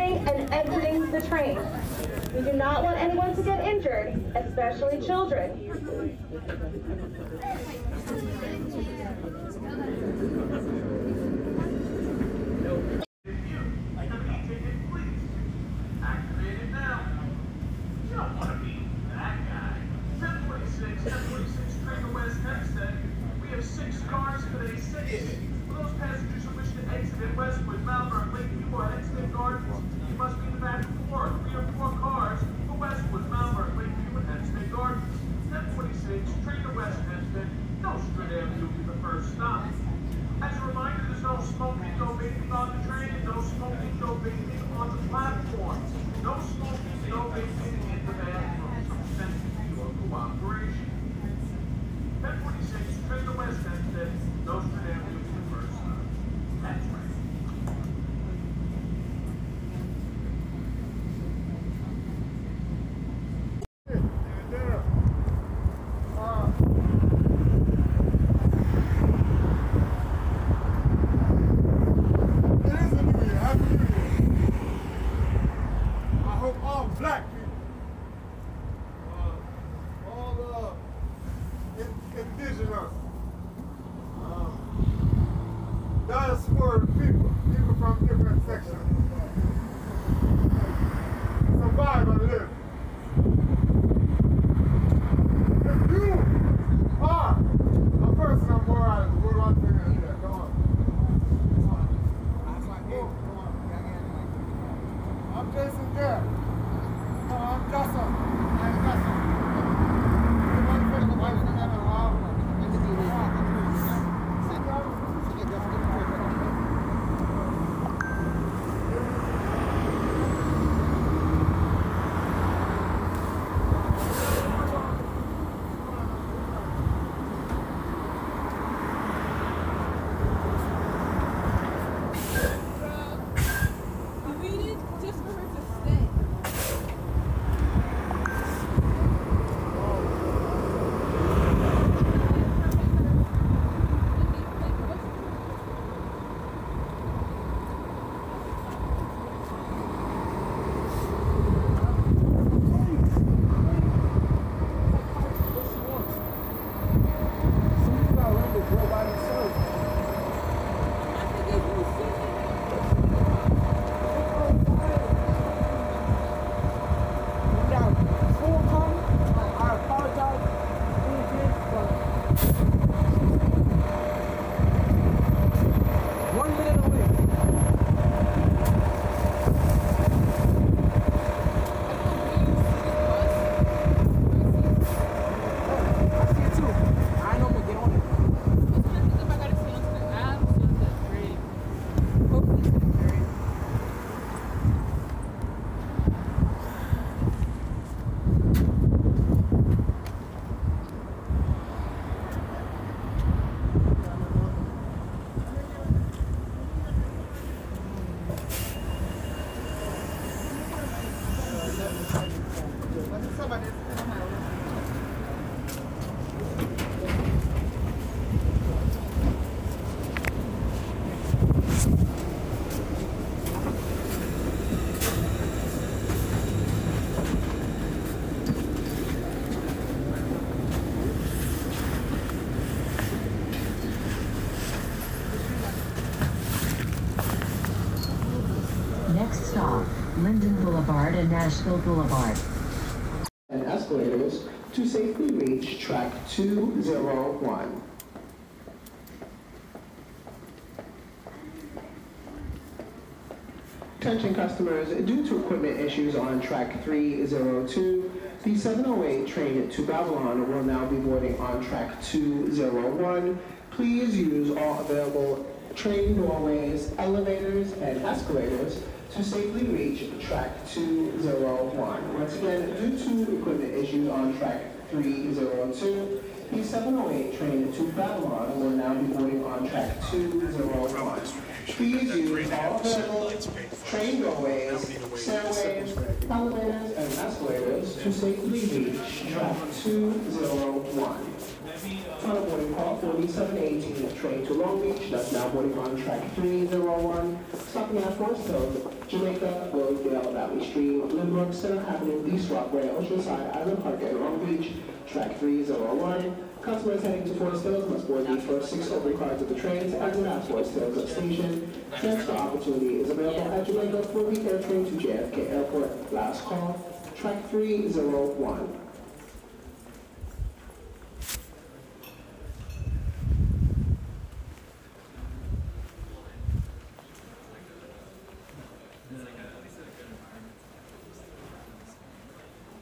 and exiting the train. We do not want anyone to get injured, especially children. Next stop, Linden Boulevard and Nashville Boulevard. Escalators to safely reach track 201. Attention customers, due to equipment issues on track 302, the 708 train to Babylon will now be boarding on track 201. Please use all available train doorways, elevators, and escalators to safely reach track 201. Once again, due to equipment issues on track 302, the 708 train to Babylon will now be boarding on track 201. Please use all available train doorways, stairways, elevators, and escalators to safely reach track 201. Final boarding call 4718, train to Long Beach, that's now boarding on track 301, stopping at Forest Hills, Jamaica, Yellow Valley Stream, Lynbrook, Center Avenue, East Rockaway, Oceanside, Island Park, and Long Beach. Track 301. Customers heading to Forest Hills must board the first six open cars of the trains exit at Forest Hills Station. Transfer opportunity is available at Jamaica for the air train to JFK Airport. Last call, track 301.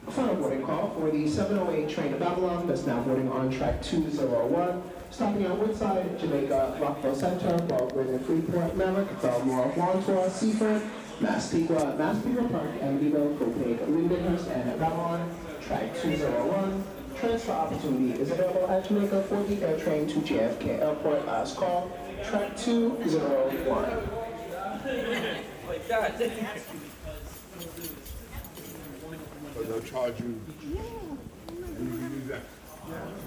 Final boarding call for the 708 train to Babylon that's now boarding on track 201. Stopping at Woodside, Jamaica, Rockville Centre, Baldwin and Freeport, Merrick, Bellmore, Wantagh, Seaford, Massapequa, Massapequa Park, Amityville, Copiague, Lindenhurst, and Babylon. Track 201. Transfer opportunity is available at Jamaica for the air train to JFK Airport. Last call, track 201. So they'll charge you. And you can use that. Yeah.